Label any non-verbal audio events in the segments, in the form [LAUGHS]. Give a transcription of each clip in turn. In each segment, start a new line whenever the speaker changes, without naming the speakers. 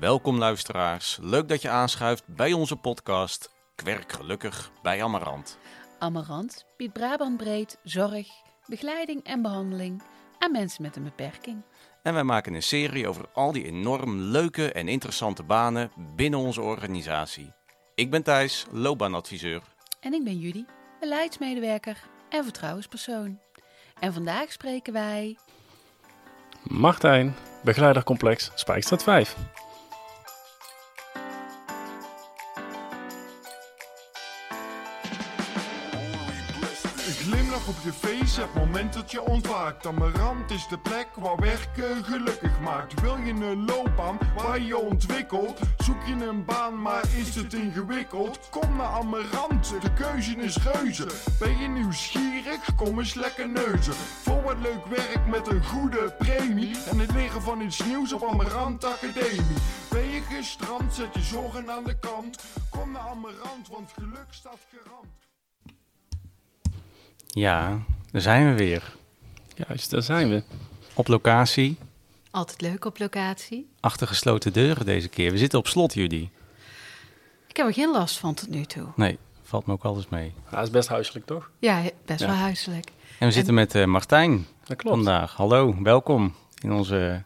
Welkom luisteraars. Leuk dat je aanschuift bij onze podcast Kwerk Gelukkig bij Amarant.
Amarant biedt Brabant breed zorg, begeleiding en behandeling aan mensen met een beperking.
En wij maken een serie over al die enorm leuke en interessante banen binnen onze organisatie. Ik ben Thijs, loopbaanadviseur.
En ik ben Judy, beleidsmedewerker en vertrouwenspersoon. En vandaag spreken wij
Martijn, begeleidercomplex Spijkstraat 5.
Face, het moment dat je ontwaakt. Amarant is de plek waar werken gelukkig maakt. Wil je een loopbaan waar je ontwikkelt? Zoek je een baan, maar is het ingewikkeld? Kom naar Amarant, de keuze is reuze. Ben je nieuwsgierig? Kom eens lekker neuzen. Voor wat leuk werk met een goede premie. En het leren van iets nieuws op Amarant Academie. Ben je gestrand, zet je zorgen aan de kant. Kom naar Amarant, want geluk staat garant.
Ja, daar zijn we weer.
Juist, daar zijn we.
Op locatie,
altijd leuk op locatie.
achter gesloten deuren deze keer. We zitten op slot, Judy.
Ik heb er geen last van tot nu toe.
Nee, valt me ook alles mee.
Hij is best huiselijk, toch?
Ja, best
Ja.
wel huiselijk.
En we zitten met eh, Martijn
Dat klopt.
vandaag. Hallo, welkom in onze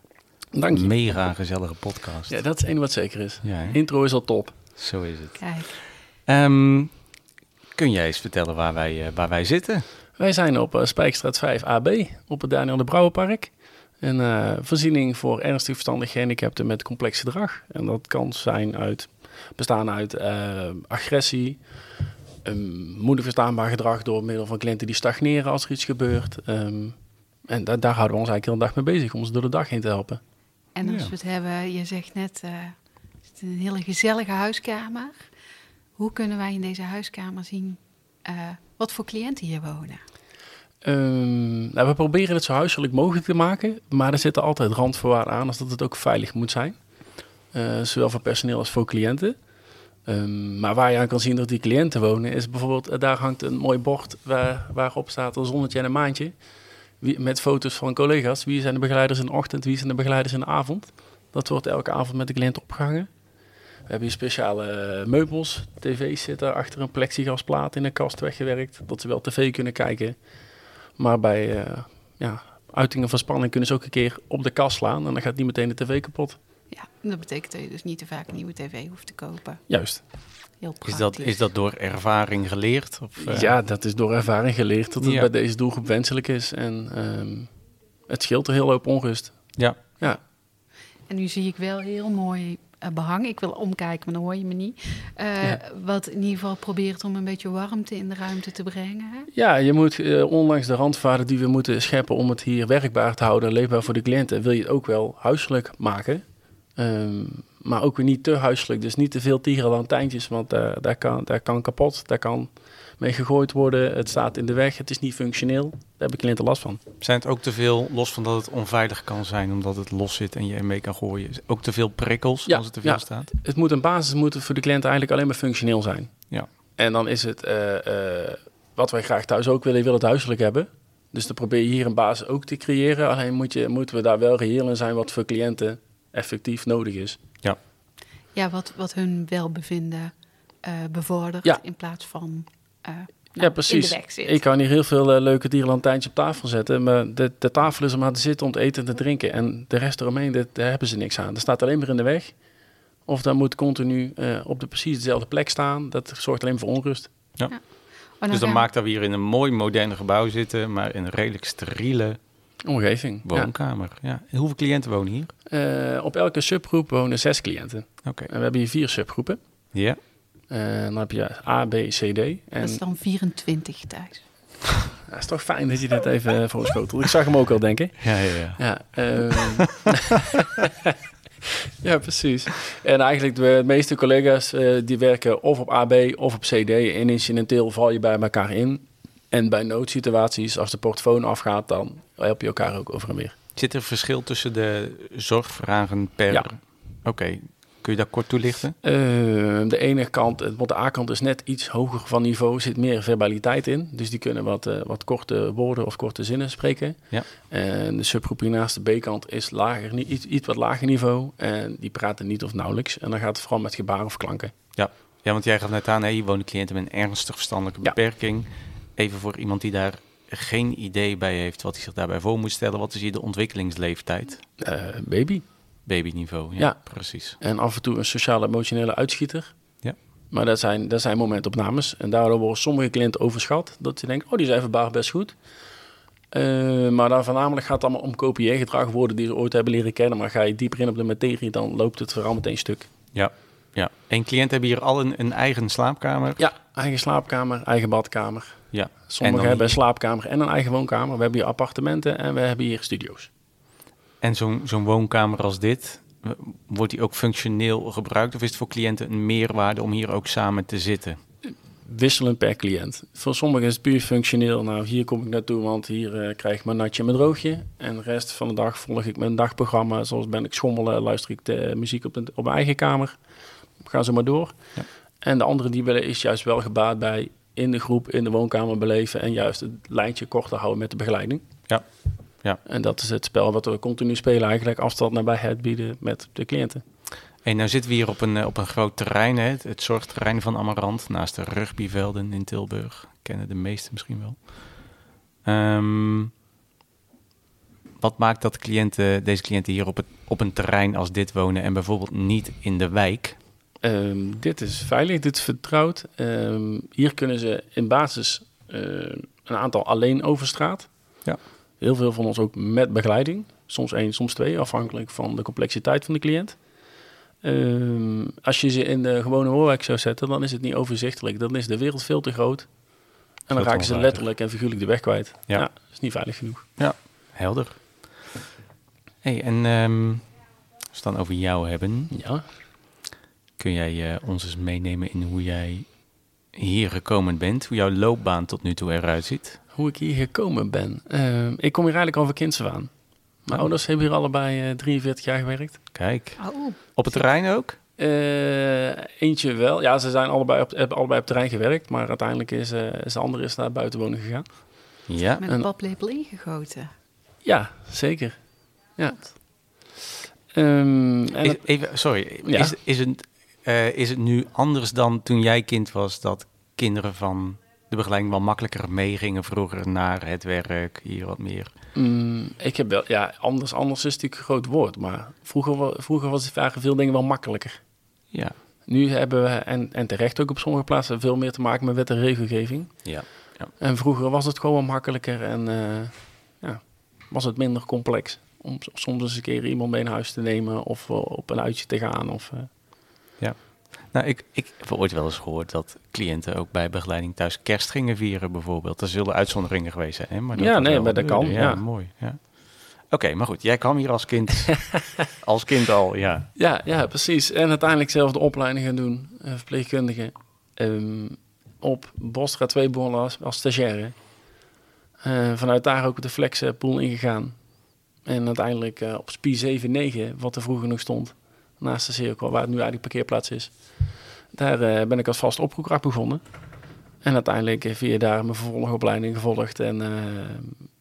Dank je.
mega gezellige podcast.
Ja, dat is één wat zeker is.
Ja?
Intro is al top.
Zo is het.
Kijk,
Ehm, kun jij eens vertellen waar wij, eh, waar wij zitten?
Wij zijn op eh, Spijkstraat 5 AB, op het Daniel de Brouwerpark. Een eh, voorziening voor ernstig verstandig gehandicapten met complex gedrag. En dat kan zijn uit, bestaan uit eh, agressie, um, moeilijk verstaanbaar gedrag door middel van cliënten die stagneren als er iets gebeurt. Ehm, en da- daar houden we ons eigenlijk heel de dag mee bezig, om ze door de dag heen te helpen.
en als
Ja.
we het hebben, je zegt net, eh het is een hele gezellige huiskamer. Hoe kunnen wij in deze huiskamer zien eh, wat voor cliënten hier wonen?
Ehm, nou, we proberen het zo huiselijk mogelijk te maken, maar er zitten altijd randvoorwaarden aan als dat het ook veilig moet zijn. Eh, zowel voor personeel als voor cliënten. Ehm, maar waar je aan kan zien dat die cliënten wonen, is bijvoorbeeld, eh, daar hangt een mooi bord waar, waarop staat een zonnetje en een maandje. Met foto's van collega's. Wie zijn de begeleiders in de ochtend, wie zijn de begeleiders in de avond. Dat wordt elke avond met de cliënt opgehangen. We hebben hier speciale eh, meubels. TV's zitten achter een plexiglasplaat in een kast weggewerkt. Dat ze wel tv kunnen kijken. Maar bij eh, ja, uitingen van spanning kunnen ze ook een keer op de kast slaan. En dan gaat niet meteen de tv kapot.
Ja, dat betekent dat je dus niet te vaak een nieuwe tv hoeft te kopen.
Juist.
Heel
Is dat, is dat door ervaring geleerd? Of, eh,
Ja, dat is door ervaring geleerd dat het
Ja.
bij deze doelgroep wenselijk is. En ehm, het scheelt er heel hoop onrust.
Ja.
Ja,
En nu zie ik wel heel mooi behang. Ik wil omkijken, maar dan hoor je me niet. Eh,
Ja.
Wat in ieder geval probeert om een beetje warmte in de ruimte te brengen. Hè?
ja je moet eh, ondanks de randvaarden die we moeten scheppen om het hier werkbaar te houden en leefbaar voor de cliënten, wil je het ook wel huiselijk maken. Ehm, maar ook weer niet te huiselijk. Dus niet te veel tierenlantijntjes, want eh, daar, kan, daar kan kapot, daar kan mee gegooid worden. Het staat in de weg, het is niet functioneel. Daar hebben cliënten last van.
Zijn het ook te veel, los van dat het onveilig kan zijn omdat het los zit en je ermee kan gooien, is ook te veel prikkels
Ja,
als het te veel
ja.
staat?
Het moet een basis moeten voor de cliënt eigenlijk alleen maar functioneel zijn.
Ja.
En dan is het eh, eh, wat wij graag thuis ook willen, je wil het huiselijk hebben. Dus dan probeer je hier een basis ook te creëren. Alleen moet je, moeten we daar wel reëel in zijn wat voor cliënten effectief nodig is.
Ja, wat, wat hun welbevinden eh bevordert
Ja.
in plaats van nou,
ja, precies.
in de weg zit.
Ik kan hier heel veel eh, leuke dierlantijntjes op tafel zetten. Maar de, de tafel is om aan te zitten, om te eten en te drinken. En de rest eromheen, dat- daar hebben ze niks aan. Er staat alleen maar in de weg. Of dan moet continu eh, op de precies dezelfde plek staan. Dat zorgt alleen voor onrust.
Maar
Dus dat
gaan-
maakt dat we hier in een mooi modern gebouw zitten, maar in een redelijk steriele
Omgeving. Ja.
woonkamer. Ja. En hoeveel cliënten wonen hier?
Eh, op elke subgroep wonen zes cliënten.
Oké.
En we hebben hier vier subgroepen.
Ja.
En dan heb je A, B, C, D. En
Dat is dan 24 thuis. [LAUGHS]
ja, het is toch fijn dat je dit even uh, voorschotelt. Ik zag hem ook al denken.
Ja, ja, ja.
Ja, ehm, [LAUGHS] ja, precies. En eigenlijk de meeste collega's eh, die werken of op AB of op CD. En incidenteel val je bij elkaar in. En bij noodsituaties, als de portofoon afgaat, dan help je elkaar ook over en weer.
Zit er verschil tussen de zorgvragen per...
Ja.
Oké. Kun je dat kort toelichten?
Eh, de ene kant, het- want de A-kant is net iets hoger van niveau, zit meer verbaliteit in. Dus die kunnen wat, eh, wat korte woorden of korte zinnen spreken.
Ja.
En de subgroep hiernaast de B-kant is lager, iets, iets wat lager niveau. En die praten niet of nauwelijks. En dan gaat het vooral met gebaren of klanken.
Ja, want jij gaf net aan, hè, je woont cliënten met een ernstig verstandelijke
Ja.
beperking. Even voor iemand die daar geen idee bij heeft wat hij zich daarbij voor moet stellen. Wat is hier de ontwikkelingsleeftijd?
Eh, baby.
Babyniveau. Ja,
Ja.
precies.
En af en toe een sociaal-emotionele uitschieter.
Ja.
Maar dat zijn, dat zijn momentopnames. En daardoor worden sommige cliënten overschat. Dat ze denken, oh, die zijn verbaasd best goed. Eh, maar dan voornamelijk gaat het allemaal om kopieergedrag, woorden die ze ooit hebben leren kennen. Maar ga je dieper in op de materie, dan loopt het vooral meteen stuk.
Ja. ja. En cliënten hebben hier al een, een eigen slaapkamer.
Ja, eigen slaapkamer, eigen badkamer.
Ja. En
Sommigen hebben een slaapkamer en een eigen woonkamer. We hebben hier appartementen en we hebben hier studio's.
En zo'n zo'n woonkamer als dit, w- wordt die ook functioneel gebruikt? Of is het voor cliënten een meerwaarde om hier ook samen te zitten?
wisselend per cliënt. Voor sommigen is het puur functioneel. Nou, hier kom ik naartoe, want hier eh, krijg ik mijn natje en mijn droogje. En de rest van de dag volg ik mijn dagprogramma. Zoals ben ik schommelen, luister ik de muziek op, de, op mijn eigen kamer. Gaan ze maar door.
Ja.
En de anderen die willen is juist wel gebaat bij in de groep, in de woonkamer beleven. En juist het lijntje korter houden met de begeleiding.
Ja. Ja.
En dat is het spel wat we continu spelen eigenlijk. Afstand nabijheid bieden met de cliënten.
En nou zitten we hier op een, eh, op een groot terrein, hè? het, het zorgterrein van Amarant, naast de rugbyvelden in Tilburg. Kennen de meesten misschien wel. Ehm, wat maakt dat cliënten, deze cliënten hier op, het, op een terrein als dit wonen en bijvoorbeeld niet in de wijk?
Ehm, dit is veilig, dit is vertrouwd. Ehm, hier kunnen ze in basis eh, een aantal alleen over straat.
Ja.
Heel veel van ons ook met begeleiding. Soms één, soms twee, afhankelijk van de complexiteit van de cliënt. Ehm, als je ze in de gewone woonwijk zou zetten, dan is het niet overzichtelijk. Dan is de wereld veel te groot. En dan raken ze letterlijk en figuurlijk de weg kwijt.
Ja.
Ja, is niet veilig genoeg.
Helder. hey, en ehm, als we het dan over jou hebben,
Ja.
kun jij eh, ons eens meenemen in hoe jij hier gekomen bent, hoe jouw loopbaan tot nu toe eruit ziet?
Hoe ik hier gekomen ben. Ehm, ik kom hier eigenlijk al van kinds af aan. Mijn
Oh.
ouders hebben hier allebei eh, 43 jaar gewerkt.
Kijk,
Oh,
op het terrein ook?
Eh, eentje wel. Ja, ze zijn allebei op, hebben allebei op terrein gewerkt. Maar uiteindelijk is, eh, is de andere is naar buiten wonen gegaan.
Ja.
met
En-
een paplepel ingegoten.
Ja, zeker. Ja. Ehm, en het-
even, sorry,
Ja.
is, is, het, eh, is het nu anders dan toen jij kind was dat kinderen van de begeleiding wel makkelijker meegingen vroeger naar het werk, hier wat meer?
mm, ik heb wel, ja, anders, anders is natuurlijk een groot woord. Maar vroeger, vroeger was, waren veel dingen wel makkelijker.
Ja.
Nu hebben we, en, en terecht ook op sommige plaatsen, veel meer te maken met wet en regelgeving.
Ja.
En vroeger was het gewoon makkelijker en eh, ja, was het minder complex. Om soms eens een keer iemand mee naar huis te nemen of eh, op een uitje te gaan. Of,
Nou, ik, ik heb ooit wel eens gehoord dat cliënten ook bij begeleiding thuis kerst gingen vieren bijvoorbeeld. Er zullen uitzonderingen geweest zijn, hè? Maar
Ja,
dat
nee,
wel
maar dat kan,
Ja,
ja.
mooi. Ja. Oké, maar goed, jij kwam hier als kind, [LAUGHS] als kind al, ja.
Ja, ja, precies. En uiteindelijk zelf de opleiding gaan doen, eh, verpleegkundige. Ehm, op Bostra 2 begonnen als, als stagiaire. Eh, vanuit daar ook de flexpool ingegaan. En uiteindelijk eh, op SPI 7-9, wat er vroeger nog stond, naast de cirkel, waar het nu eigenlijk parkeerplaats is. Daar eh, ben ik als vast oproepkracht begonnen. En uiteindelijk eh, via daar mijn vervolgopleiding gevolgd en eh,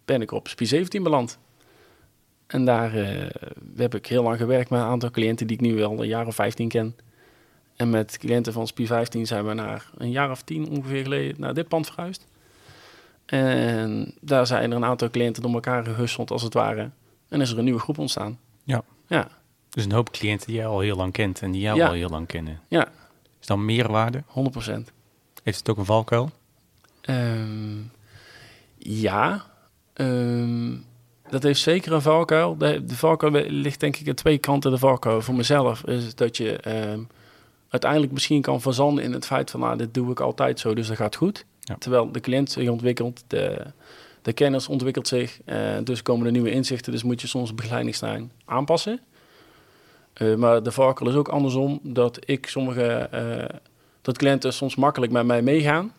ben ik op SPI 17 beland. En daar heb ik heel lang gewerkt met een aantal cliënten die ik nu al een jaar of 15 ken. En met cliënten van SPI 15 zijn we naar een jaar of tien ongeveer geleden naar dit pand verhuisd. En daar zijn er een aantal cliënten door elkaar gehusteld als het ware. En is er een nieuwe groep ontstaan.
Ja.
Ja,
Dus een hoop cliënten die jij al heel lang kent en die jou
Ja.
al heel lang kennen.
ja,
Is dan meerwaarde?
100%.
Heeft het ook een valkuil?
Ehm, ja, ehm, dat heeft zeker een valkuil. De, de valkuil ligt denk ik aan twee kanten. De valkuil voor mezelf is dat je ehm, uiteindelijk misschien kan verzanden in het feit van... nou, dit doe ik altijd zo, dus dat gaat goed.
Ja.
Terwijl de cliënt zich ontwikkelt, de, de kennis ontwikkelt zich. eh, dus komen er nieuwe inzichten, dus moet je soms begeleidingslijn aanpassen. Eh, maar de valkuil is ook andersom, dat ik sommige... eh, dat cliënten soms makkelijk met mij meegaan...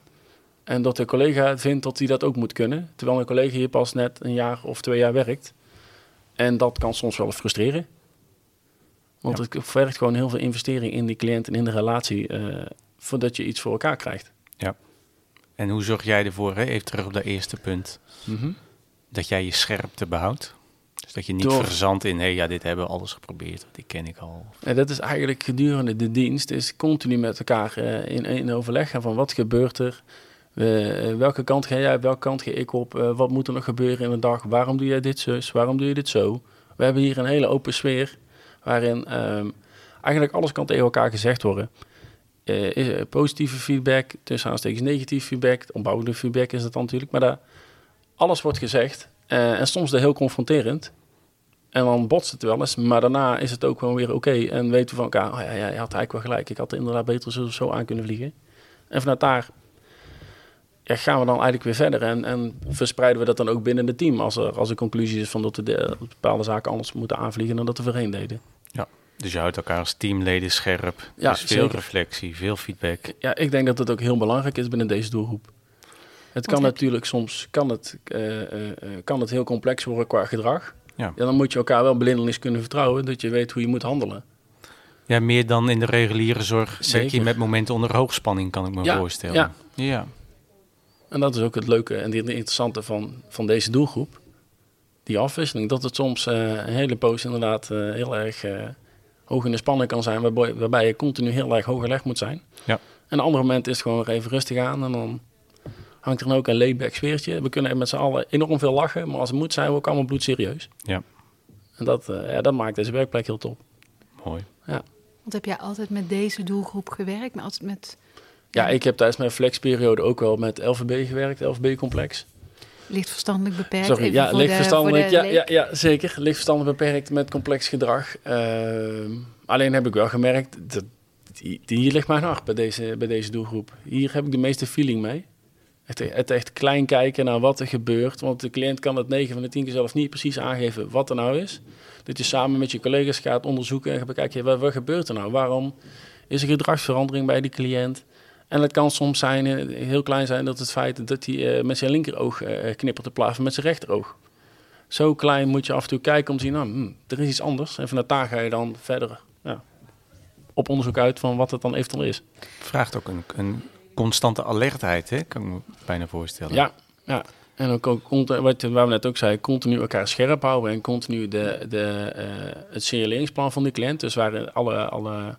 En dat de collega vindt dat hij dat ook moet kunnen. Terwijl een collega hier pas net een jaar of twee jaar werkt. En dat kan soms wel frustreren. Want
Ja.
het vergt gewoon heel veel investering in die cliënt en in de relatie... eh, voordat je iets voor elkaar krijgt.
En hoe zorg jij ervoor, hè? even terug op dat eerste punt, dat jij je scherpte behoudt? Dus dat je niet
Door-
verzandt in, hé, ja, dit hebben we alles geprobeerd, dit ken ik al.
En dat is eigenlijk gedurende de dienst, is continu met elkaar eh, in, in overleg gaan van wat gebeurt er, Eh, welke kant ga jij, welke kant ga ik op, Eh, wat moet er nog gebeuren in de dag, waarom doe jij dit zus, waarom doe je dit zo. We hebben hier een hele open sfeer waarin ehm, eigenlijk alles kan tegen elkaar gezegd worden. Is positieve feedback, tussen aanstekens negatieve feedback, onbouwende feedback is dan natuurlijk, maar daar, alles wordt gezegd eh, en soms is heel confronterend. En dan botst het wel eens, maar daarna is het ook gewoon weer oké. en weten we van elkaar, oh ja, ja, je had eigenlijk wel gelijk. Ik had er inderdaad beter zo, zo aan kunnen vliegen. En vanuit daar ja, gaan we dan eigenlijk weer verder. En, en verspreiden we dat dan ook binnen het team. Als er, als de conclusie is van dat we de, bepaalde zaken anders moeten aanvliegen dan dat we voorheen deden.
Dus je houdt elkaar als teamleden scherp.
Ja,
dus veel
zeker.
reflectie, veel feedback.
Ja, ik denk dat het ook heel belangrijk is binnen deze doelgroep. Het kan
je-
natuurlijk soms kan het, eh, eh, eh, kan het heel complex worden qua gedrag.
Ja.
dan moet je elkaar wel blindelings kunnen vertrouwen dat je weet hoe je moet handelen.
Ja, meer dan in de reguliere zorg. Zeker. Je met momenten onder hoogspanning, kan ik me
Ja,
voorstellen.
ja.
ja.
En dat is ook het leuke en het interessante van, van deze doelgroep. Die afwisseling. Dat het soms eh, een hele poos inderdaad eh, heel erg eh, hoog in de spanning kan zijn. Waarbij, waarbij je continu heel erg hoog gelegd moet zijn.
Ja.
En een ander moment is het gewoon weer even rustig aan. En dan hangt er dan ook een laidback sfeertje. We kunnen met z'n allen enorm veel lachen. Maar als het moet zijn we ook allemaal bloedserieus.
Ja.
En dat, eh, ja, dat maakt deze werkplek heel top.
Mooi.
Want heb jij altijd met deze doelgroep gewerkt? Met, altijd met
Ja, ik heb tijdens mijn flexperiode ook wel met LVB gewerkt. LVB-complex.
licht verstandelijk beperkt?
Sorry, ja, licht
de-
verstandelijk. Ja, ja, ja, zeker. Licht verstandelijk beperkt met complex gedrag. Ehm, alleen heb ik wel gemerkt, dat, hier ligt mijn hart bij deze, bij deze doelgroep. Hier heb ik de meeste feeling mee. Het, echt klein kijken naar wat er gebeurt. Want de cliënt kan het 9 van de 10 keer zelf niet precies aangeven wat er nou is. Dat je samen met je collega's gaat onderzoeken en bekijken, wat, wat gebeurt er nou? Waarom is er gedragsverandering bij die cliënt? En het kan soms zijn, eh, heel klein zijn, dat het feit dat hij eh, met zijn linkeroog eh, knippert in plaats van met zijn rechteroog. Zo klein moet je af en toe kijken om te zien, nou, hm, er is iets anders. En vanuit daar ga je dan verder ja, op onderzoek uit van wat het dan eventueel is.
Vraagt ook een, een constante alertheid, hè? kan ik me bijna voorstellen.
Ja, ja. En ook, ook wat, waar we net ook zeiden, continu elkaar scherp houden en continu de, de, eh, het signaleringsplan van die cliënt, dus waar alle, alle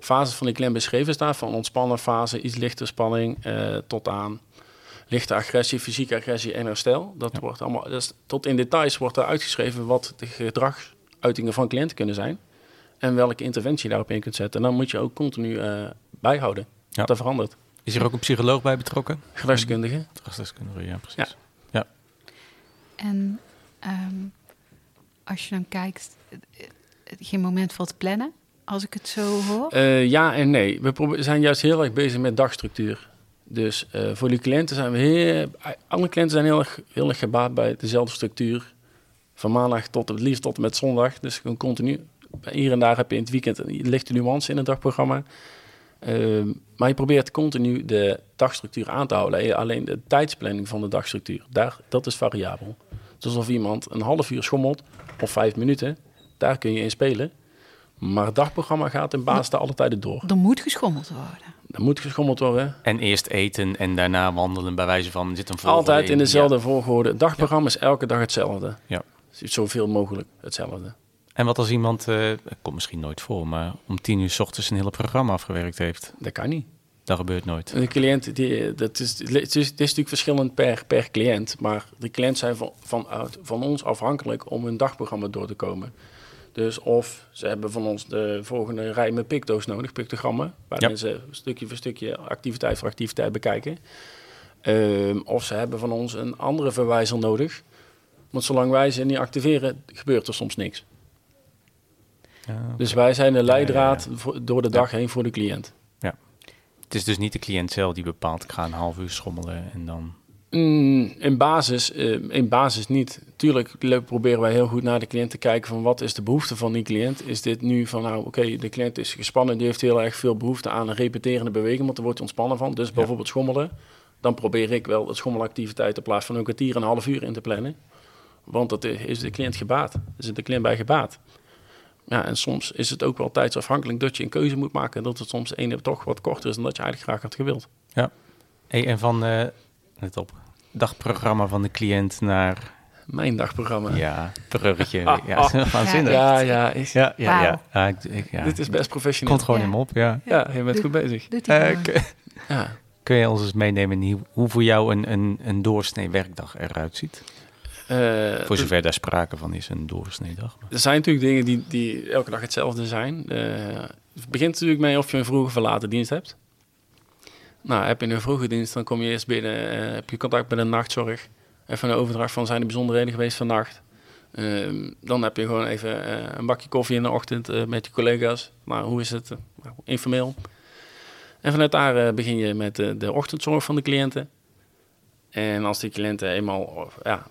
fases van die cliënt beschreven staan, van ontspannen fase, iets lichte spanning, eh, tot aan lichte agressie, fysieke agressie en herstel. Dat
Ja.
wordt allemaal, dus tot in details wordt er uitgeschreven wat de gedragsuitingen van cliënten kunnen zijn en welke interventie je daarop in kunt zetten. En dan moet je ook continu eh, bijhouden.
Ja.
Dat verandert.
Is er ook een psycholoog bij betrokken?
Gedragskundige.
Gedragsdeskundige, ja, precies.
En ehm, als je dan kijkt, geen moment voor te plannen, als ik het zo hoor.
Eh, ja en nee. We zijn juist heel erg bezig met dagstructuur. Dus eh, voor die cliënten zijn we heel... Alle cliënten zijn heel erg, heel erg gebaat bij dezelfde structuur. Van maandag tot het liefst tot en met zondag. Dus gewoon continu. Hier en daar heb je in het weekend een lichte nuance in het dagprogramma. Ehm, maar je probeert continu de dagstructuur aan te houden. Alleen de tijdsplanning van de dagstructuur, daar, dat is variabel. Dus alsof iemand een half uur schommelt of vijf minuten, daar kun je in spelen. Maar het dagprogramma gaat in basis daar alle tijden door.
Er moet geschommeld worden.
Er moet geschommeld worden.
En eerst eten en daarna wandelen bij wijze van zit een volgorde
Altijd in dezelfde
Ja.
volgorde. Het dagprogramma is elke dag hetzelfde.
Ja.
Zoveel mogelijk hetzelfde.
En wat als iemand, eh dat komt misschien nooit voor, maar om tien uur s ochtends een hele programma afgewerkt heeft?
Dat kan niet.
Dat gebeurt nooit.
De cliënt, die, dat is, het, is, het is natuurlijk verschillend per, per cliënt. Maar de cliënt zijn van, van, ons afhankelijk om hun dagprogramma door te komen. Dus of ze hebben van ons de volgende rij met picto's nodig, pictogrammen. Waarin
Ja.
ze stukje voor stukje activiteit voor activiteit bekijken. Ehm, of ze hebben van ons een andere verwijzer nodig. Want zolang wij ze niet activeren, gebeurt er soms niks.
Ja,
Dus wij zijn de
ja,
leidraad voor- door de dag heen voor de cliënt.
Het is dus niet de cliënt zelf die bepaalt, ik ga een half uur schommelen en dan...
Mm, in, basis, eh, in basis niet. Tuurlijk proberen wij heel goed naar de cliënt te kijken van wat is de behoefte van die cliënt. Is dit nu van nou oké, de cliënt is gespannen, die heeft heel erg veel behoefte aan een repeterende beweging, want daar wordt hij ontspannen van. Dus bijvoorbeeld schommelen. Dan probeer ik wel het schommelactiviteit in plaats van een kwartier en een half uur in te plannen. Want dat is de cliënt gebaat. Is het de cliënt bij gebaat. Ja, en soms is het ook wel tijdsafhankelijk dat je een keuze moet maken. Dat het soms ene toch wat korter is dan dat je eigenlijk graag had gewild.
Hey, en van, eh let op, dagprogramma van de cliënt naar,
Mijn dagprogramma.
ja, bruggetje. [LAUGHS] ja, [LAUGHS] waanzinnig.
ja, ja, is,
Ja, ja, ja. Ja, ik, ik- ja.
Dit is best professioneel.
Komt gewoon
Ja.
in me op, ja.
Ja, je bent goed bezig.
Doet hij
Eh,
gewoon.
k-
Ja. [LAUGHS]
kun je ons eens meenemen in hoe, hoe voor jou een, een, een doorsnee werkdag eruit ziet?
Eh,
Voor zover daar sprake van is, een doorsnee dag.
Er zijn natuurlijk dingen die, die elke dag hetzelfde zijn. Eh, het begint natuurlijk mee of je een vroege verlaten dienst hebt. Nou, heb je een vroege dienst, dan kom je eerst binnen, eh, heb je contact met de nachtzorg. Even een overdracht van zijn er bijzonderheden geweest vannacht. Ehm, dan heb je gewoon even een bakje koffie in de ochtend met je collega's. Nou, hoe is het? Nou, informeel. En vanuit daar begin je met de ochtendzorg van de cliënten. En als die cliënten eenmaal ja,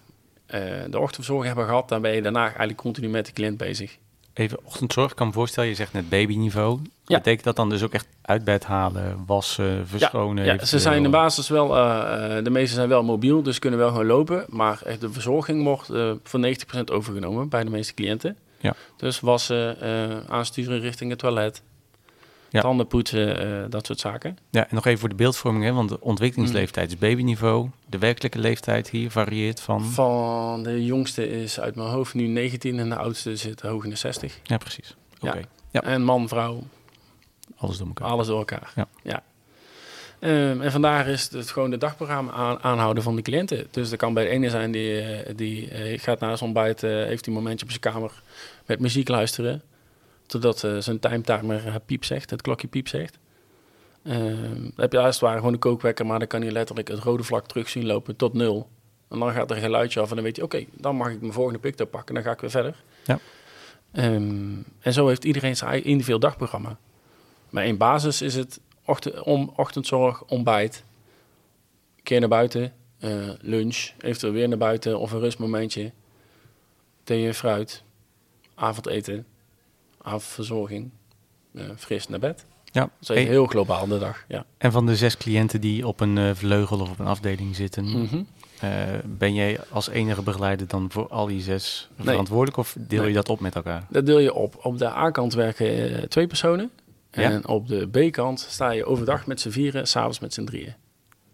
de ochtendverzorging hebben gehad, dan ben je daarna eigenlijk continu met de cliënt bezig.
Even ochtendzorg, ik kan me voorstellen, je zegt net babyniveau.
Ja.
Betekent dat dan dus ook echt uit bed halen, wassen, verschonen?
Ja, ze
eventueel?
zijn in de basis wel, eh, eh, de meeste zijn wel mobiel, dus kunnen wel gewoon lopen. Maar echt de verzorging wordt eh voor 90% overgenomen bij de meeste cliënten.
Ja.
Dus wassen, eh, aansturen richting het toilet,
Ja.
tanden poetsen, eh, dat soort zaken.
Ja, en nog even voor de beeldvorming, hè, want de ontwikkelingsleeftijd is babyniveau. De werkelijke leeftijd hier varieert van...
Van de jongste is uit mijn hoofd nu 19 en de oudste zit hoog in de 60.
Ja, precies. Oké,
Ja.
Ja.
En man, vrouw,
alles door elkaar.
alles door elkaar.
Ja.
Ehm, en vandaar is het gewoon de dagprogramma aan, aanhouden van de cliënten. Dus er kan bij de ene zijn die, eh, die eh, gaat na zijn ontbijt, heeft hij een momentje op zijn kamer met muziek luisteren. Totdat eh, zijn timetimer eh, piep zegt, het klokje piep zegt. Ehm, dan heb je als het ware gewoon een kookwekker, maar dan kan hij letterlijk het rode vlak terug zien lopen tot nul. En dan gaat er een geluidje af en dan weet hij, oké, dan mag ik mijn volgende pick-up pakken, dan ga ik weer verder.
Ja.
Ehm, en zo heeft iedereen zijn eigen individueel dagprogramma. Maar in basis is het ochtend, om, ochtendzorg, ontbijt, keer naar buiten, eh, lunch, eventueel weer naar buiten of een rustmomentje, thee en fruit, avondeten, avondverzorging, eh, fris naar bed.
Ja.
Dat is heel globaal de dag, ja.
En van de zes cliënten die op een eh, vleugel of op een afdeling zitten...
Mhm.
eh, ben jij als enige begeleider dan voor al die zes
Nee.
verantwoordelijk? Of deel
Nee.
je dat op met elkaar?
Dat deel je op. Op de A-kant werken twee personen.
Ja.
En op de B-kant sta je overdag met z'n vieren, s'avonds met z'n drieën.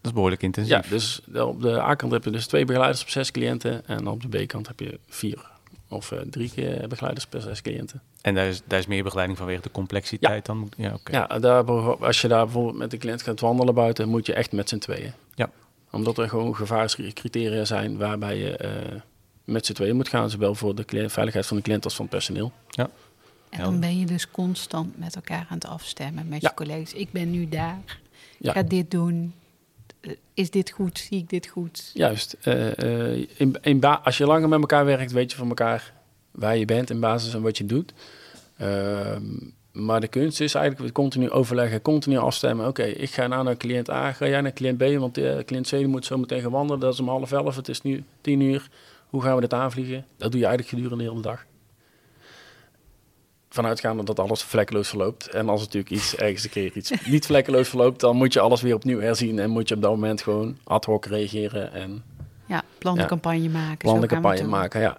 Dat is behoorlijk intensief.
Ja, dus op de A-kant heb je dus twee begeleiders op zes cliënten. En op de B-kant heb je vier of eh, drie keer begeleiders per zes cliënten.
En daar is, daar is meer begeleiding vanwege de complexiteit dan? Ja, oké.
Ja, daar, als je daar bijvoorbeeld met de cliënt gaat wandelen buiten, moet je echt met z'n tweeën.
Ja.
Omdat er gewoon gevaarscriteria zijn waarbij je eh, met z'n tweeën moet gaan. Zowel voor de cliënt- veiligheid van de cliënt als van het personeel.
En
helder.
dan ben je dus constant met elkaar aan het afstemmen met
Ja.
je collega's. Ik ben nu daar.
Ja.
Ik ga dit doen. Eh, Is dit goed? Zie ik dit goed?
Juist. eh, in, in als je langer met elkaar werkt, weet je van elkaar waar je bent in basis en wat je doet. Ehm, maar de kunst is eigenlijk continu overleggen, continu afstemmen. Oké, ik ga nou naar cliënt A, ga jij naar cliënt B, want eh, cliënt C moet zo meteen gaan wandelen. Dat is om half elf, het is nu tien uur. Hoe gaan we dit aanvliegen? Dat doe je eigenlijk gedurende de hele dag. Vanuitgaande dat alles vlekkeloos verloopt. En als natuurlijk iets ergens een keer iets niet vlekkeloos verloopt, dan moet je alles weer opnieuw herzien. En moet je op dat moment gewoon ad hoc reageren en
Ja, plan de
Ja.
campagne maken.
plan
Zo
de
gaan we het
campagne
doen.
maken. Ja.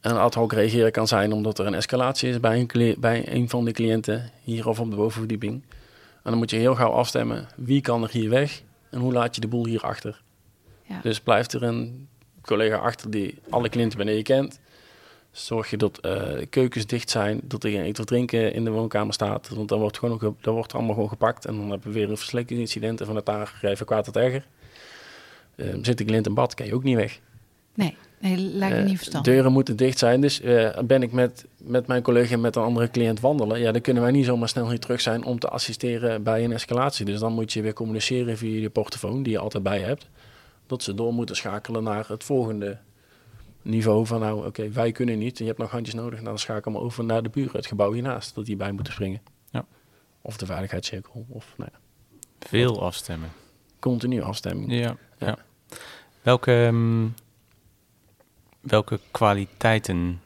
En ad hoc reageren kan zijn omdat er een escalatie is bij een, bij een van de cliënten hier of op de bovenverdieping. En dan moet je heel gauw afstemmen wie kan er hier weg en hoe laat je de boel hier achter.
Ja.
Dus blijft er een collega achter die alle cliënten beneden kent. Zorg je dat eh, keukens dicht zijn, dat er geen eten of drinken in de woonkamer staat. Want dan wordt, gewoon ook, dan wordt allemaal gewoon gepakt. En dan hebben we weer een verslekingsincident. En vanuit daar ga je van kwaad tot erger. Eh, zit de cliënt in bad, kan je ook niet weg.
Nee, nee lijkt me
Eh,
niet verstandig.
Deuren moeten dicht zijn. Dus eh, ben ik met, met mijn collega en met een andere cliënt wandelen. Ja, dan kunnen wij niet zomaar snel hier terug zijn om te assisteren bij een escalatie. Dus dan moet je weer communiceren via je portofoon, die je altijd bij hebt. Dat ze door moeten schakelen naar het volgende niveau van nou, oké, wij kunnen niet. Je hebt nog handjes nodig. Nou, dan schakel maar over naar de buren, het gebouw hiernaast. Dat die bij moeten springen.
Ja.
Of de veiligheidscirkel. Of nou ja,
Veel afstemmen.
continu afstemming.
Ja. ja.
Ja.
Welke, ehm, welke kwaliteiten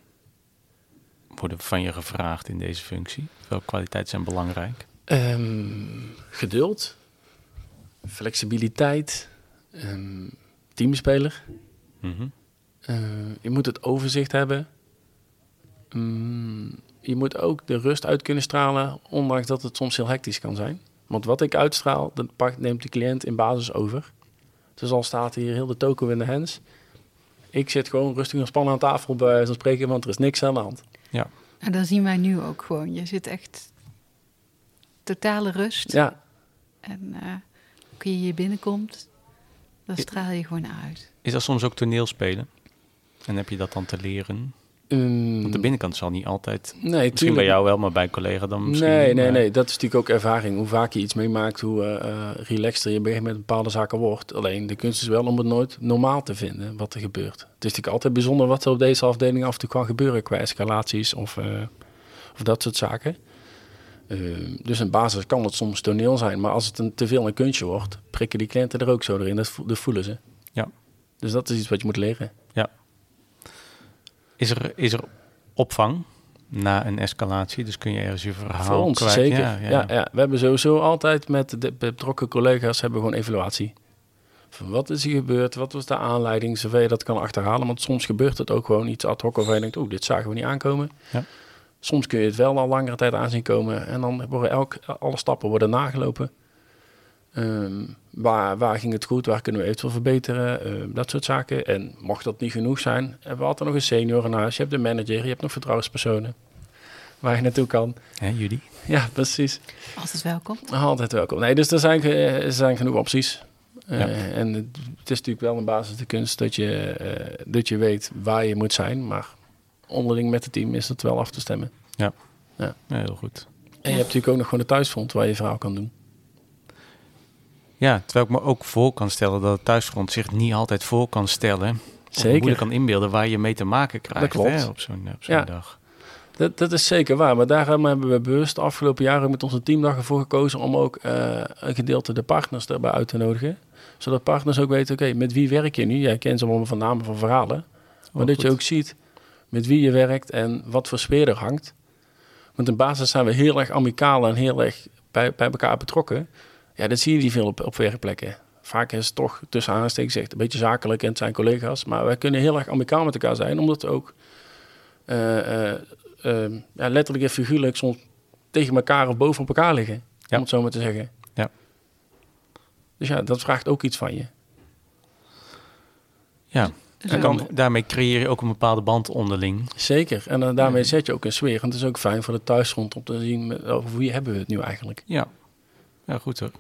worden van je gevraagd in deze functie? Welke kwaliteiten zijn belangrijk?
Ehm, geduld, flexibiliteit, ehm, teamspeler.
Mhm.
Eh, je moet het overzicht hebben. Mm, je moet ook de rust uit kunnen stralen, ondanks dat het soms heel hectisch kan zijn. Want wat ik uitstraal, dat pakt, neemt de cliënt in basis over. Dus al staat hier heel de toko in de hands. Ik zit gewoon rustig en spannen aan tafel bij wijze van spreken, want er is niks aan de hand.
En dan zien wij nu ook gewoon. Je zit echt totale rust.
Ja,
En eh ook je hier binnenkomt, dan straal je gewoon uit.
Is dat soms ook toneelspelen? En heb je dat dan te leren?
ehm,
Want de binnenkant zal niet altijd...
nee,
Misschien bij jou wel, maar bij een collega dan misschien
Nee, nee, nee. Dat is natuurlijk ook ervaring. Hoe vaak je iets meemaakt, hoe eh, relaxter je een moment met bepaalde zaken wordt. Alleen de kunst is wel om het nooit normaal te vinden wat er gebeurt. Het is natuurlijk altijd bijzonder wat er op deze afdeling af en toe kan gebeuren qua escalaties of, eh, of dat soort zaken. Eh, dus in basis kan het soms toneel zijn, maar als het een, te veel een kunstje wordt, prikken die cliënten er ook zo erin. Dat, vo- dat voelen ze.
Ja.
Dus dat is iets wat je moet leren.
Is er, is er opvang na een escalatie? Dus kun je ergens je verhaal
Voor ons
kwijt?
zeker.
Ja,
Ja, We hebben sowieso altijd met de betrokken collega's hebben we gewoon evaluatie. Van wat is hier gebeurd? Wat was de aanleiding? Zover je dat kan achterhalen. Want soms gebeurt het ook gewoon iets ad hoc waarvan je denkt, oeh, dit zagen we niet aankomen.
Ja.
Soms kun je het wel al langere tijd aanzien komen. En dan worden elk, alle stappen worden nagelopen. Ehm, waar, waar ging het goed? Waar kunnen we eventueel verbeteren? Ehm, dat soort zaken. En mocht dat niet genoeg zijn, hebben we altijd nog een senior in huis. Je hebt de manager, je hebt nog vertrouwenspersonen. Waar je naartoe kan.
Hè, jullie?
Ja, precies.
Altijd welkom.
Altijd welkom. Nee, dus er zijn, ge- er zijn genoeg opties. Eh,
Ja.
En het, het is natuurlijk wel een basis de kunst dat je, eh, dat je weet waar je moet zijn. Maar onderling met het team is het wel af te stemmen.
Ja, heel goed.
En je hebt natuurlijk ook nog gewoon de thuisfront waar je verhaal kan doen.
Ja, terwijl ik me ook voor kan stellen dat het thuisfront zich niet altijd voor kan stellen.
Zeker.
moeilijk kan inbeelden waar je mee te maken krijgt
klopt.
Hè, op zo'n
Ja.
dag.
Dat, dat is zeker waar. Maar daarom hebben we bewust de afgelopen jaren met onze teamdagen voor gekozen om ook eh, een gedeelte de partners erbij uit te nodigen. Zodat partners ook weten, oké, met wie werk je nu? Jij kent ze allemaal van namen van verhalen. Maar
Oh,
dat je ook ziet met wie je werkt en wat voor sfeer er hangt. Want in basis zijn we heel erg amicaal en heel erg bij, bij elkaar betrokken. Ja, dat zie je niet veel op, op werkplekken. Vaak is het toch tussen aanstekens echt een beetje zakelijk en het zijn collega's. Maar wij kunnen heel erg amicaal met elkaar zijn, omdat we ook eh, eh, eh, ja, letterlijk en figuurlijk soms tegen elkaar of boven op elkaar liggen.
Ja.
Om het zo maar te zeggen.
Ja.
Dus ja, dat vraagt ook iets van je.
Ja,
Dus
en dan, daarmee creëer je ook een bepaalde band onderling.
Zeker. En dan daarmee zet je ook een sfeer. En het is ook fijn voor de thuisgrond om te zien met, over wie hebben we het nu eigenlijk.
Ja, ja goed hoor.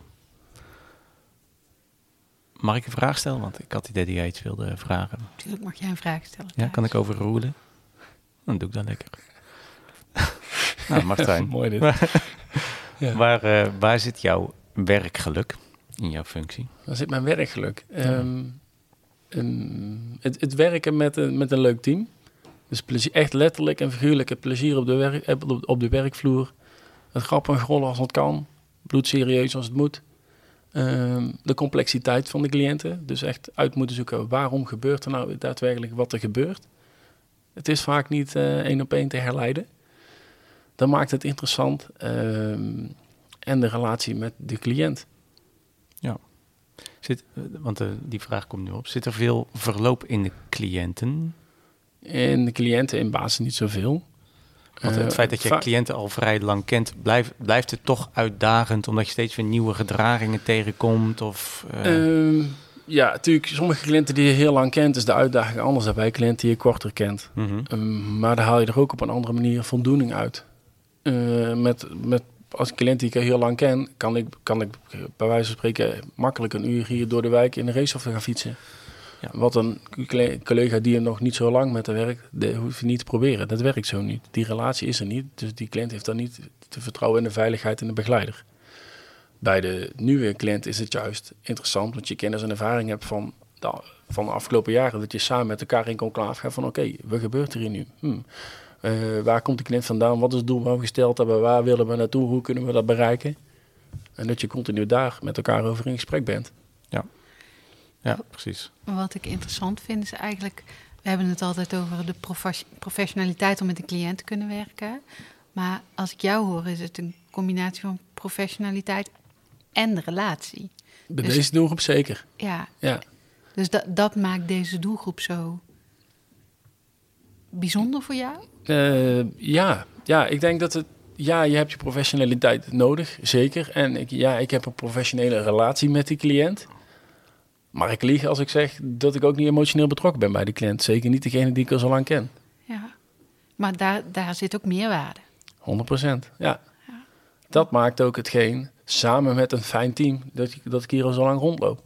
Mag ik een vraag stellen? Want ik had het idee dat jij iets wilde vragen.
Natuurlijk mag jij een vraag stellen.
Ja, kan ik overroelen? Dan doe ik dat lekker. [LAUGHS] nou, Martijn, [LAUGHS]
Mooi dit. [LAUGHS] Ja.
waar, eh, waar zit jouw werkgeluk in jouw functie?
Dan zit mijn werkgeluk. Ehm, het, het werken met een, met een leuk team. Dus plezier, echt letterlijk en figuurlijk het plezier op de, werk, eh, op- op de werkvloer. Het grappen en grollen als het kan. Bloedserieus als het moet. Ehm, de complexiteit van de cliënten. Dus echt uit moeten zoeken waarom gebeurt er nou daadwerkelijk wat er gebeurt. Het is vaak niet eh, één op één te herleiden. Dat maakt het interessant. Ehm, en de relatie met de cliënt.
Zit, eh, want eh, die vraag komt nu op. Zit er veel verloop in de cliënten?
En de cliënten in basis niet zoveel.
Want
Eh,
het feit dat je cliënten al vrij lang kent, blijft, blijft het toch uitdagend omdat je steeds weer nieuwe gedragingen tegenkomt? Of, eh,
Ehm, ja, natuurlijk, sommige cliënten die je heel lang kent, is de uitdaging anders dan bij cliënten die je korter kent.
mhm.
Ehm, maar daar haal je er ook op een andere manier voldoening uit. Eh, met, met, als cliënt die ik heel lang ken, kan ik, kan ik bij wijze van spreken makkelijk een uur hier door de wijk in de racesoftware gaan fietsen.
Ja.
Wat een collega die er nog niet zo lang met de werkt, dat hoef je niet te proberen. Dat werkt zo niet. Die relatie is er niet. Dus die cliënt heeft dan niet te vertrouwen in de veiligheid en de begeleider. Bij de nieuwe cliënt is het juist interessant, want je kennis en ervaring hebt van de, van de afgelopen jaren. Dat je samen met elkaar in conclave gaat van oké, wat gebeurt er hier nu? Hm. Eh, waar komt de cliënt vandaan? Wat is het doel wat we gesteld hebben? Waar willen we naartoe? Hoe kunnen we dat bereiken? En dat je continu daar met elkaar over in gesprek bent.
Ja, precies.
Wat ik interessant vind is eigenlijk, we hebben het altijd over de profes- professionaliteit om met de cliënt te kunnen werken. Maar als ik jou hoor, is het een combinatie van professionaliteit en de relatie.
Bij
Dus-
deze doelgroep zeker.
Ja,
Ja.
dus dat, dat maakt deze doelgroep zo bijzonder voor jou.
Eh, ja, ja, ik denk dat het... Ja, je hebt je professionaliteit nodig, zeker. En ik, ja, ik heb een professionele relatie met die cliënt. Maar ik lieg als ik zeg dat ik ook niet emotioneel betrokken ben bij die cliënt. Zeker niet degene die ik al zo lang ken.
Ja. Maar daar, daar zit ook meerwaarde.
100 procent, ja.
Ja.
Dat maakt ook hetgeen, samen met een fijn team, dat ik, dat ik hier al zo lang rondloop.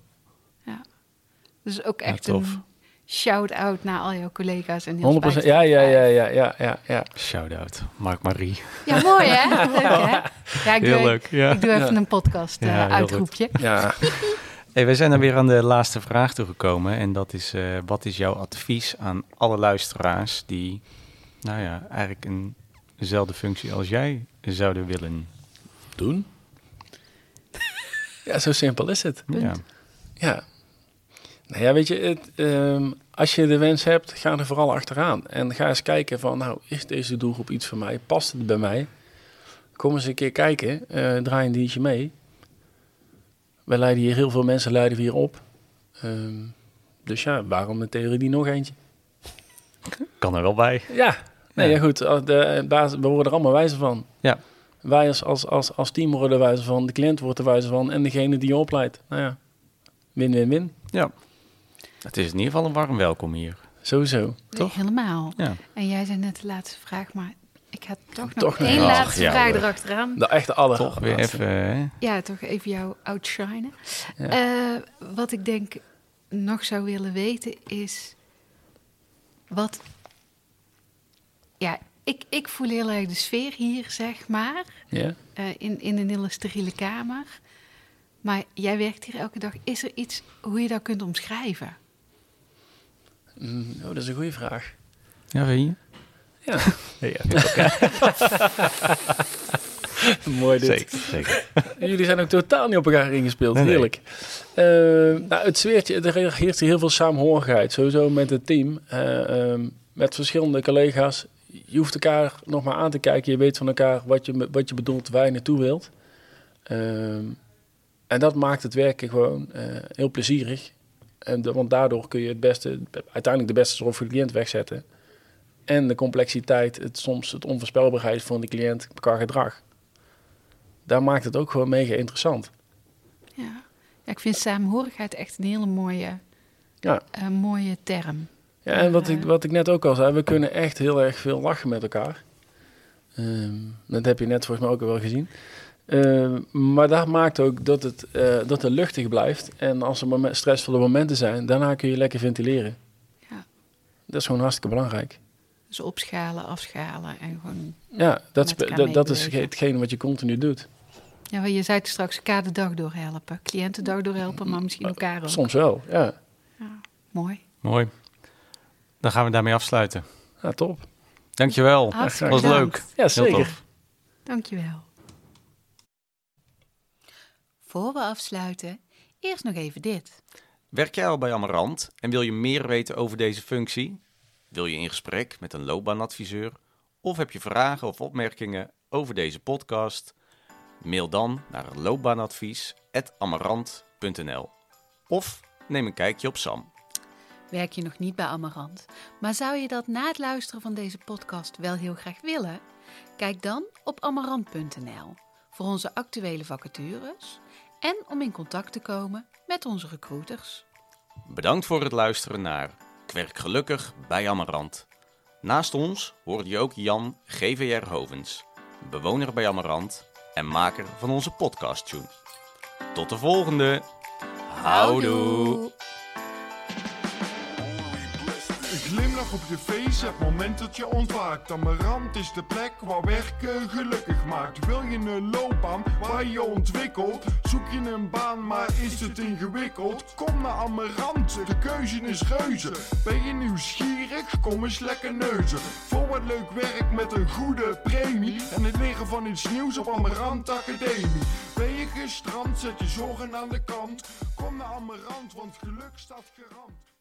Dus ook
Ja,
echt
tof.
een shout-out naar al jouw collega's en heel
100 procent, ja, ja, ja, ja, ja, ja, ja.
Shout-out. Mark Marie.
Ja, mooi hè? [LAUGHS] Leuk hè? Ja, ik
Heel
doe,
leuk, ja.
Ik doe even
Ja.
een podcast eh,
Ja, heel
uitroepje.
ja. [LAUGHS]
Hey, we zijn dan weer aan de laatste vraag toegekomen. En dat is, eh, wat is jouw advies aan alle luisteraars die, nou ja, eigenlijk een, dezelfde functie als jij zouden willen?
Doen? Ja, zo simpel is het.
Ja.
Ja. Nou ja, weet je, het, ehm, als je de wens hebt, ga er vooral achteraan. En ga eens kijken van, nou, is deze doelgroep iets voor mij? Past het bij mij? Kom eens een keer kijken. eh, draai een dienstje mee. Wij leiden hier, heel veel mensen leiden we hier op. Ehm, dus ja, waarom in theorie nog eentje?
Kan er wel bij.
Ja, nee,
Ja.
ja. goed. De, baas- we worden er allemaal wijzer van.
Ja.
Wij als, als, als, als team worden er wijzer van, de cliënt wordt er wijzer van en degene die je opleidt. Nou ja, win, win, win.
Ja. Het is in ieder geval een warm welkom hier.
Sowieso.
Toch?
Helemaal.
Ja.
En jij zei net de laatste vraag, maar ik ga toch nog
Toch nog
één laatste
Ja,
vraag erachteraan.
De echte aller.
Toch weer even, hè?
Ja, toch even jou outshinen.
Ja.
Eh, wat ik denk nog zou willen weten is... Wat... Ja, ik, ik voel heel erg de sfeer hier, zeg maar.
Ja?
eh, in, in een hele steriele kamer. Maar jij werkt hier elke dag. Is er iets hoe je dat kunt omschrijven?
Mm, oh, dat is een goede vraag.
Ja, weet je?
Ja. [LAUGHS]
Ja. [LAUGHS]
Mooi dit.
zeker, zeker. [LAUGHS]
Jullie zijn ook totaal niet op elkaar ingespeeld.
Nee, nee.
Heerlijk. Eh, nou, het zweertje, er hier heel veel saamhorigheid. Sowieso met het team. eh, ehm, met verschillende collega's. Je hoeft elkaar nog maar aan te kijken. Je weet van elkaar wat je, wat je bedoelt, waar je naartoe wilt. Ehm, en dat maakt het werken gewoon eh, heel plezierig. En de- want daardoor kun je het beste, uiteindelijk de beste zorg voor de cliënt wegzetten. En de complexiteit, het, soms het onvoorspelbaarheid van de cliënt qua gedrag. Daar maakt het ook gewoon mega interessant.
Ja. ja, ik vind saamhorigheid echt een hele mooie,
Ja.
eh, mooie term.
Ja, en wat ik, wat ik net ook al zei, we kunnen echt heel erg veel lachen met elkaar. Ehm, dat heb je net volgens mij ook al wel gezien. Ehm, maar dat maakt ook dat het, eh, dat het luchtig blijft. En als er momen- stressvolle momenten zijn, daarna kun je lekker ventileren.
Ja.
Dat is gewoon hartstikke belangrijk.
Dus opschalen, afschalen en gewoon...
Ja, dat,
Met
is- dat, dat is hetgene wat je continu doet.
Ja, je zei het straks, elkaar de dag doorhelpen. Cliënten de dag doorhelpen, maar misschien elkaar ook.
Soms wel, ja.
Ja, mooi.
Mooi. Dan gaan we daarmee afsluiten.
ja top.
Dankjewel.
Hartstikke
was
bedankt.
leuk.
Ja,
Heel
zeker.
tof.
Dankjewel. Voor we afsluiten, eerst nog even dit.
Werk jij al bij Amarant en wil je meer weten over deze functie? Wil je in gesprek met een loopbaanadviseur? Of heb je vragen of opmerkingen over deze podcast? Mail dan naar loopbaanadvies.amarant.nl Of neem een kijkje op Sam.
Werk je nog niet bij Amarant, maar zou je dat na het luisteren van deze podcast wel heel graag willen? Kijk dan op amarant.nl voor onze actuele vacatures en om in contact te komen met onze recruiters.
Bedankt voor het luisteren naar Kwerk Gelukkig bij Amarant. Naast ons hoorde je ook Jan GVR Hovens, bewoner bij Amarant en maker van onze podcast-tune. Tot de volgende! Houdoe!
Op je face, het moment dat je ontwaakt. Amarant is de plek waar werken gelukkig maakt. Wil je een loopbaan waar je ontwikkelt? Zoek je een baan, maar is het ingewikkeld? Kom naar Amarant, de keuze is reuze. Ben je nieuwsgierig? Kom eens lekker neuzen. Voor wat leuk werk met een goede premie. En het leren van iets nieuws op Amarant Academie. Ben je gestrand, zet je zorgen aan de kant. Kom naar Amarant, want geluk staat garant.